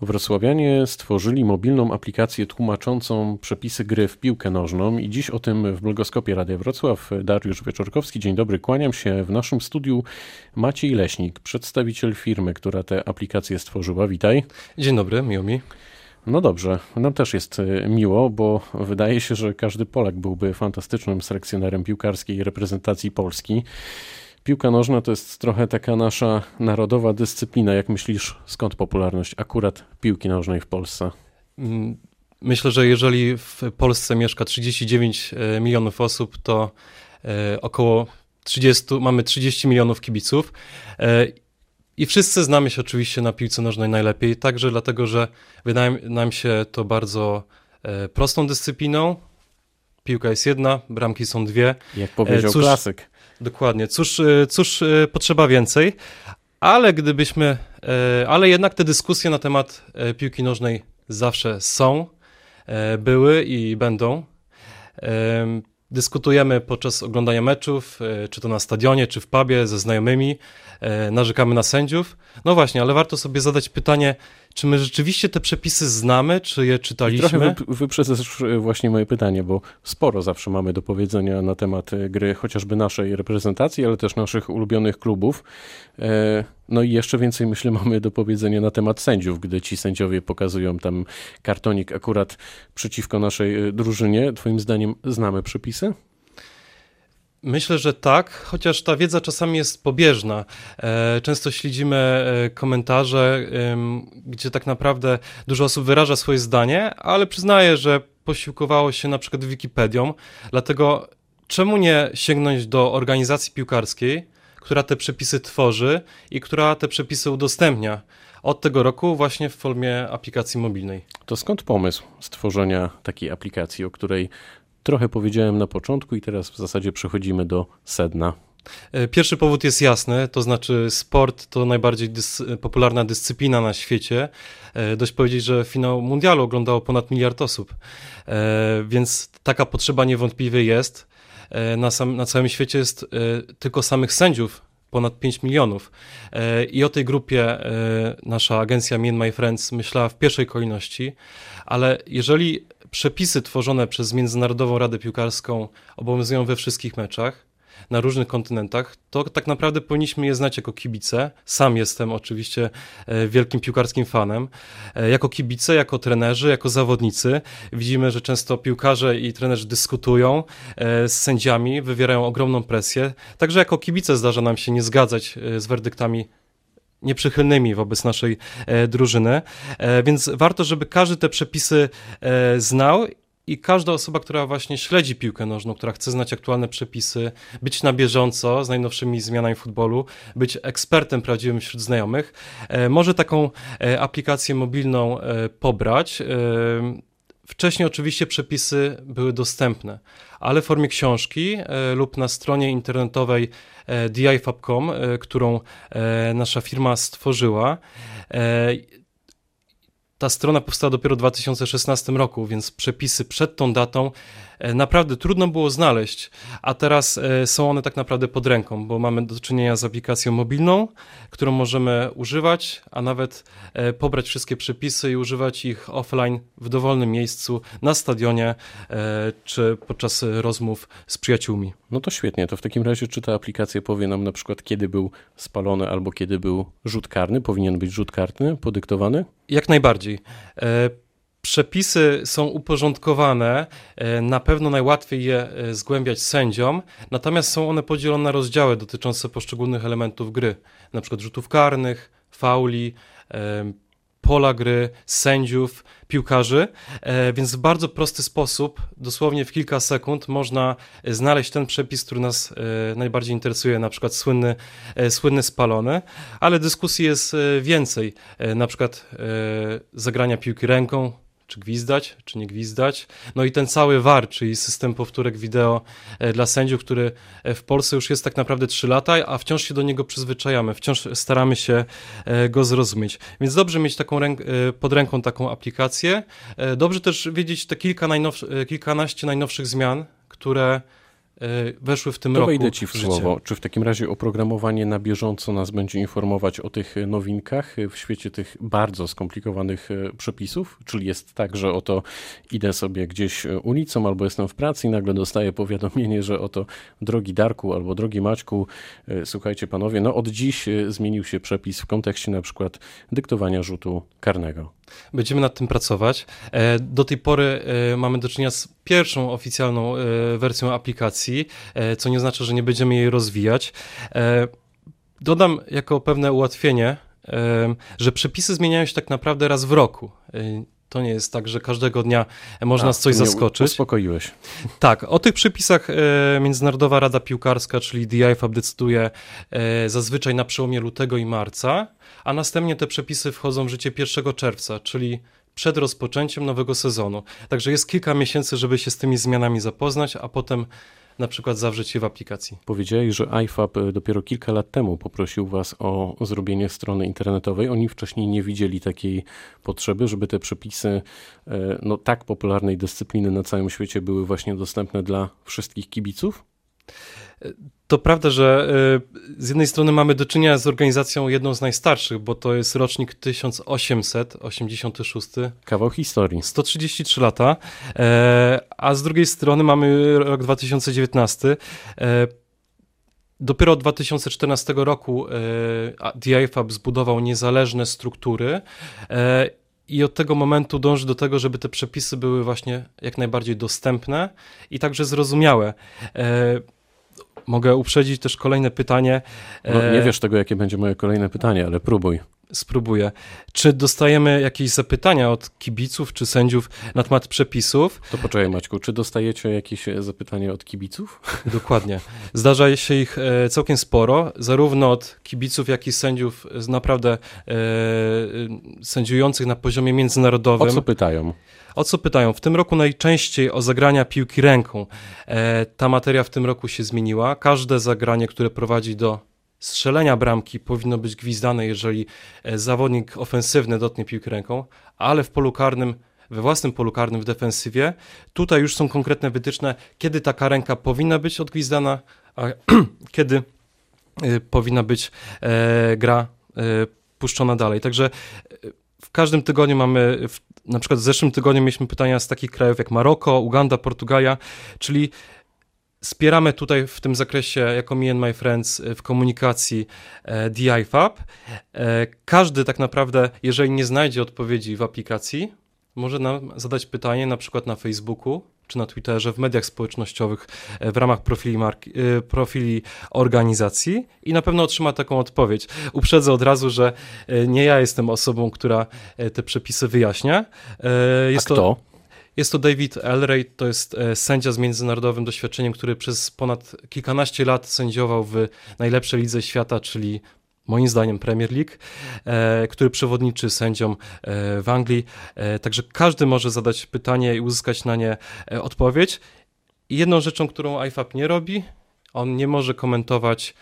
Wrocławianie stworzyli mobilną aplikację tłumaczącą przepisy gry w piłkę nożną i dziś o tym w blogoskopie Radia Wrocław Dariusz Wieczorkowski. Dzień dobry, kłaniam się. W naszym studiu Maciej Leśnik, przedstawiciel firmy, która tę aplikację stworzyła. Witaj. Dzień dobry, miło mi. No dobrze, nam też jest e, miło, bo wydaje się, że każdy Polak byłby fantastycznym selekcjonerem piłkarskiej reprezentacji Polski. Piłka nożna to jest trochę taka nasza narodowa dyscyplina. Jak myślisz, skąd popularność akurat piłki nożnej w Polsce? Mm, myślę, że jeżeli w Polsce mieszka 39 e, milionów osób, to e, około 30, mamy 30 milionów kibiców. E, I wszyscy znamy się oczywiście na piłce nożnej najlepiej, także dlatego, że wydaje nam się to bardzo prostą dyscypliną. Piłka jest jedna, bramki są dwie. Jak powiedział Cóż, klasyk. Dokładnie. Cóż, e, cóż e, potrzeba więcej? Ale gdybyśmy, e, ale jednak te dyskusje na temat piłki nożnej zawsze są, były i będą. Dyskutujemy podczas oglądania meczów, czy to na stadionie, czy w pubie ze znajomymi, narzekamy na sędziów. No właśnie, ale warto sobie zadać pytanie, czy my rzeczywiście te przepisy znamy, czy je czytaliśmy? trochę wyprzedzasz właśnie moje pytanie, bo sporo zawsze mamy do powiedzenia na temat e, gry, chociażby naszej reprezentacji, ale też naszych ulubionych klubów. E, no i jeszcze więcej, myślę, mamy do powiedzenia na temat sędziów, gdy ci sędziowie pokazują tam kartonik akurat przeciwko naszej e, drużynie. Twoim zdaniem znamy przepisy? Myślę, że tak, chociaż ta wiedza czasami jest pobieżna. E, często śledzimy e, komentarze, gdzie tak naprawdę dużo osób wyraża swoje zdanie, ale przyznaję, że posiłkowało się na przykład Wikipedią, dlatego czemu nie sięgnąć do organizacji piłkarskiej, która te przepisy tworzy i która te przepisy udostępnia od tego roku właśnie w formie aplikacji mobilnej. To skąd pomysł stworzenia takiej aplikacji, o której trochę powiedziałem na początku i teraz w zasadzie przechodzimy do sedna. E, pierwszy powód jest jasny, to znaczy sport to najbardziej dys popularna dyscyplina na świecie. E, dość powiedzieć, że finał mundialu oglądało ponad miliard osób, e, więc taka potrzeba niewątpliwie jest. Na, sam, na całym świecie jest tylko samych sędziów ponad 5 milionów. I o tej grupie nasza agencja Me and My Friends myślała w pierwszej kolejności, ale jeżeli przepisy tworzone przez Międzynarodową Radę Piłkarską obowiązują we wszystkich meczach na różnych kontynentach, to tak naprawdę powinniśmy je znać jako kibice. Sam jestem oczywiście e, wielkim piłkarskim fanem. E, jako kibice, jako trenerzy, jako zawodnicy widzimy, że często piłkarze i trenerzy dyskutują e, z sędziami, wywierają ogromną presję. Także jako kibice zdarza nam się nie zgadzać z werdyktami nieprzychylnymi wobec naszej e, drużyny, e, więc warto, żeby każdy te przepisy e, znał i każda osoba, która właśnie śledzi piłkę nożną, która chce znać aktualne przepisy, być na bieżąco z najnowszymi zmianami futbolu, być ekspertem prawdziwym wśród znajomych, może taką aplikację mobilną pobrać. Wcześniej oczywiście przepisy były dostępne, ale w formie książki e, lub na stronie internetowej e, DIFAB.com, e, którą nasza firma stworzyła. Ta strona powstała dopiero w 2016 roku, więc przepisy przed tą datą E, naprawdę trudno było znaleźć, a teraz e, są one tak naprawdę pod ręką, bo mamy do czynienia z aplikacją mobilną, którą możemy używać, a nawet e, pobrać wszystkie przepisy i używać ich offline w dowolnym miejscu, na stadionie czy podczas rozmów z przyjaciółmi. No to świetnie. To w takim razie, czy ta aplikacja powie nam na przykład, kiedy był spalony albo kiedy był rzut karny? Powinien być rzut karny podyktowany? Jak najbardziej. Przepisy są uporządkowane, e, na pewno najłatwiej je e, zgłębiać sędziom, natomiast są one podzielone na rozdziały dotyczące poszczególnych elementów gry, przykład rzutów karnych, fauli, e, pola gry, sędziów, piłkarzy, więc w bardzo prosty sposób, dosłownie w kilka sekund, można znaleźć ten przepis, który nas najbardziej interesuje, na przykład słynny, słynny spalony, ale dyskusji jest więcej, na przykład zagrania piłki ręką, czy gwizdać, czy nie gwizdać. No i ten cały VAR, czyli system powtórek wideo e, dla sędziów, który e, w Polsce już jest tak naprawdę 3 lata, a wciąż się do niego przyzwyczajamy, wciąż staramy się e, go zrozumieć. Więc dobrze mieć taką ręk pod ręką taką aplikację. Dobrze też wiedzieć te kilka najnowsz kilkanaście najnowszych zmian, które weszły w tym to roku. Wejdę ci w słowo. Czy w takim razie oprogramowanie na bieżąco nas będzie informować o tych nowinkach w świecie tych bardzo skomplikowanych przepisów? Czyli jest tak, że oto idę sobie gdzieś ulicą albo jestem w pracy i nagle dostaję powiadomienie, że oto drogi Darku albo drogi Maćku, słuchajcie panowie, no od dziś zmienił się przepis w kontekście na przykład dyktowania rzutu karnego. Będziemy nad tym pracować. E, do tej pory e, mamy do czynienia z pierwszą oficjalną e, wersją aplikacji, co nie znaczy, że nie będziemy jej rozwijać. Dodam jako pewne ułatwienie, że przepisy zmieniają się tak naprawdę raz w roku. To nie jest tak, że każdego dnia można nas coś zaskoczyć. Uspokoiłeś. Tak, o tych przepisach e, Międzynarodowa Rada Piłkarska, czyli DIFAB decyduje e, zazwyczaj na przełomie lutego i marca, a następnie te przepisy wchodzą w życie 1 czerwca, czyli przed rozpoczęciem nowego sezonu. Także jest kilka miesięcy, żeby się z tymi zmianami zapoznać, a potem na przykład zawrzeć je w aplikacji. Powiedziałeś, że IFAB e, dopiero kilka lat temu poprosił Was o zrobienie strony internetowej. Oni wcześniej nie widzieli takiej potrzeby, żeby te przepisy e, no, tak popularnej dyscypliny na całym świecie były właśnie dostępne dla wszystkich kibiców? To prawda, że y, z jednej strony mamy do czynienia z organizacją jedną z najstarszych, bo to jest rocznik 1886. Kawał historii. 133 lata. E, a z drugiej strony mamy rok 2019. E, dopiero od 2014 roku DIFAB zbudował niezależne struktury e, i od tego momentu dąży do tego, żeby te przepisy były właśnie jak najbardziej dostępne i także zrozumiałe. Mogę uprzedzić też kolejne pytanie. No, nie e, wiesz tego, jakie będzie moje kolejne pytanie, ale próbuj. Spróbuję. Czy dostajemy jakieś zapytania od kibiców czy sędziów na temat przepisów? To poczekaj Maćku, czy dostajecie jakieś zapytania od kibiców? Dokładnie. Zdarza się ich e, całkiem sporo, zarówno od kibiców, jak i sędziów naprawdę e, sędziujących na poziomie międzynarodowym. O co pytają? O co pytają? W tym roku najczęściej o zagrania piłki ręką. E, ta materia w tym roku się zmieniła. Każde zagranie, które prowadzi do strzelenia bramki powinno być gwizdane, jeżeli e, zawodnik ofensywny dotknie piłki ręką, ale w polu karnym, we własnym polu karnym w defensywie, tutaj już są konkretne wytyczne, kiedy taka ręka powinna być odgwizdana, a kiedy y, powinna być e, gra e, puszczona dalej. Także e, w każdym tygodniu mamy, w, na przykład w zeszłym tygodniu mieliśmy pytania z takich krajów jak Maroko, Uganda, Portugalia, czyli Wspieramy tutaj w tym zakresie, jako Me and My Friends, w komunikacji e, DIFAB. E, każdy tak naprawdę, jeżeli nie znajdzie odpowiedzi w aplikacji, może nam zadać pytanie na przykład na Facebooku czy na Twitterze, w mediach społecznościowych e, w ramach profili, marki, profili organizacji i na pewno otrzyma taką odpowiedź. Uprzedzę od razu, że nie ja jestem osobą, która te przepisy wyjaśnia. Jest A kto? To jest to David Elray, to jest e, sędzia z międzynarodowym doświadczeniem, który przez ponad kilkanaście lat sędziował w najlepszej lidze świata, czyli moim zdaniem Premier League, e, który przewodniczy sędziom e, w Anglii. Także każdy może zadać pytanie i uzyskać na nie odpowiedź. I jedną rzeczą, którą IFAB nie robi, on nie może komentować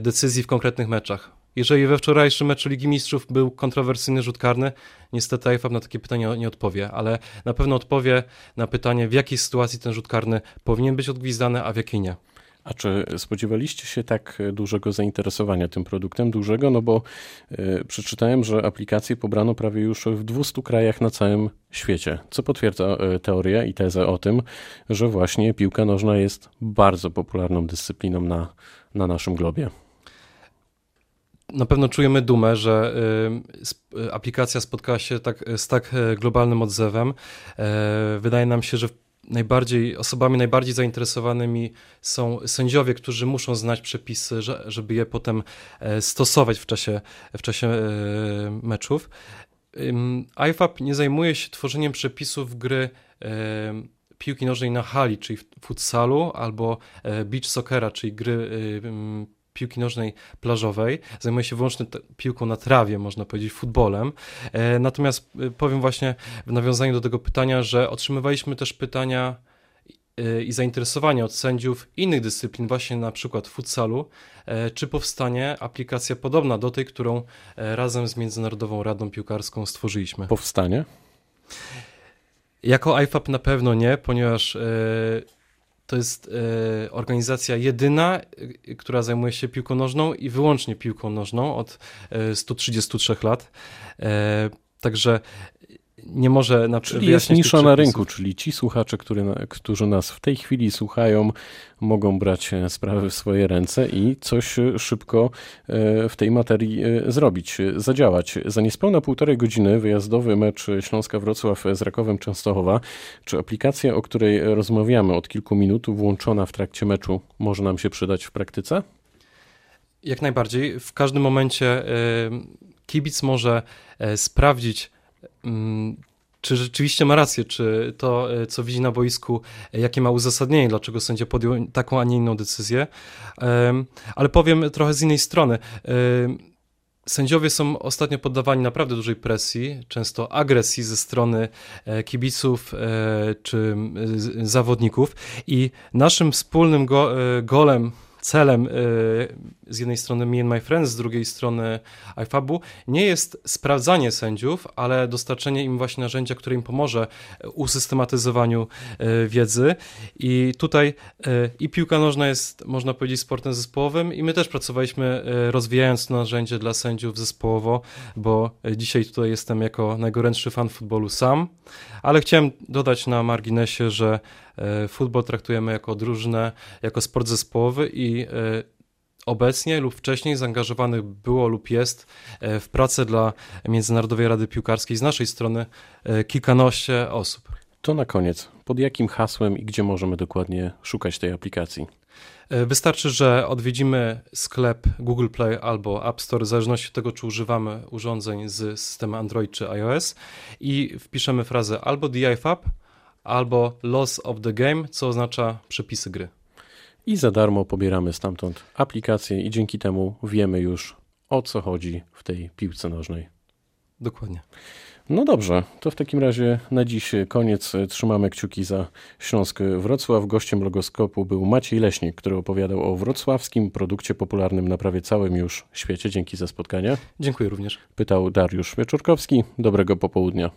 decyzji w konkretnych meczach. Jeżeli we wczorajszym meczu Ligi Mistrzów był kontrowersyjny rzut karny, niestety IFAB na takie pytanie nie odpowie, ale na pewno odpowie na pytanie, w jakiej sytuacji ten rzut karny powinien być odgwizdany, a w jakiej nie. A czy spodziewaliście się tak dużego zainteresowania tym produktem? Dużego? No bo y, przeczytałem, że aplikację pobrano prawie już w 200 krajach na całym świecie, co potwierdza y, teorię i tezę o tym, że właśnie piłka nożna jest bardzo popularną dyscypliną na, na naszym globie na pewno czujemy dumę, że y, y, aplikacja spotkała się tak, z tak e, globalnym odzewem. E, wydaje nam się, że najbardziej, osobami najbardziej zainteresowanymi są sędziowie, którzy muszą znać przepisy, żeby je potem e, stosować w czasie, w czasie meczów. IFAB nie zajmuje się tworzeniem przepisów gry piłki nożnej na hali, czyli futsalu, albo beach soccera, czyli gry piłki nożnej plażowej, zajmuje się wyłącznie piłką na trawie, można powiedzieć, futbolem. E, natomiast e, powiem właśnie w nawiązaniu do tego pytania, że otrzymywaliśmy też pytania e, i zainteresowanie od sędziów innych dyscyplin, właśnie na przykład futsalu, czy powstanie aplikacja podobna do tej, którą razem z Międzynarodową Radą Piłkarską stworzyliśmy. Powstanie? Jako IFAB na pewno nie, ponieważ to jest e, organizacja jedyna, e, która zajmuje się piłką nożną i wyłącznie piłką nożną od e, 133 lat. E, także nie może na Czyli jest nisza na rynku, czyli ci słuchacze, który, którzy nas w tej chwili słuchają, mogą brać e, sprawy w swoje ręce i coś e, szybko e, w tej materii zrobić, zadziałać. Za niespełna półtorej godziny wyjazdowy mecz Śląska-Wrocław z Rakowem Częstochowa. Czy aplikacja, o której rozmawiamy od kilku minut, włączona w trakcie meczu, może nam się przydać w praktyce? Jak najbardziej. W każdym momencie kibic może sprawdzić, czy rzeczywiście ma rację, czy to, e, co widzi na boisku, e, jakie ma uzasadnienie, dlaczego sędzia podjął taką, a nie inną decyzję. Ale powiem trochę z innej strony. Sędziowie są ostatnio poddawani naprawdę dużej presji, często agresji ze strony e, kibiców czy zawodników i naszym wspólnym go, golem celem y, z jednej strony Me and My Friends, z drugiej strony IFAB-u nie jest sprawdzanie sędziów, ale dostarczenie im właśnie narzędzia, które im pomoże usystematyzowaniu y, wiedzy. I tutaj y, i piłka nożna jest, można powiedzieć, sportem zespołowym i my też pracowaliśmy rozwijając to narzędzie dla sędziów zespołowo, bo dzisiaj tutaj jestem jako najgorętszy fan futbolu sam, ale chciałem dodać na marginesie, że futbol traktujemy jako drużynę, jako sport zespołowy i e, obecnie lub wcześniej zaangażowanych było lub jest e, w pracę dla Międzynarodowej Rady Piłkarskiej z naszej strony kilkanaście osób. To na koniec, pod jakim hasłem i gdzie możemy dokładnie szukać tej aplikacji? Wystarczy, że odwiedzimy sklep Google Play albo App Store, w zależności od tego, czy używamy urządzeń z systemu Android czy iOS i wpiszemy frazę albo DIFAB, albo Loss of the Game, co oznacza przepisy gry. I za darmo pobieramy stamtąd aplikację i dzięki temu wiemy już o co chodzi w tej piłce nożnej. Dokładnie. No dobrze, to w takim razie na dziś koniec. Trzymamy kciuki za Śląsk Wrocław. Gościem logoskopu był Maciej Leśnik, który opowiadał o wrocławskim produkcie popularnym na prawie całym już świecie. Dzięki za spotkanie. Dziękuję również. Pytał Dariusz Wieczorkowski. Dobrego popołudnia.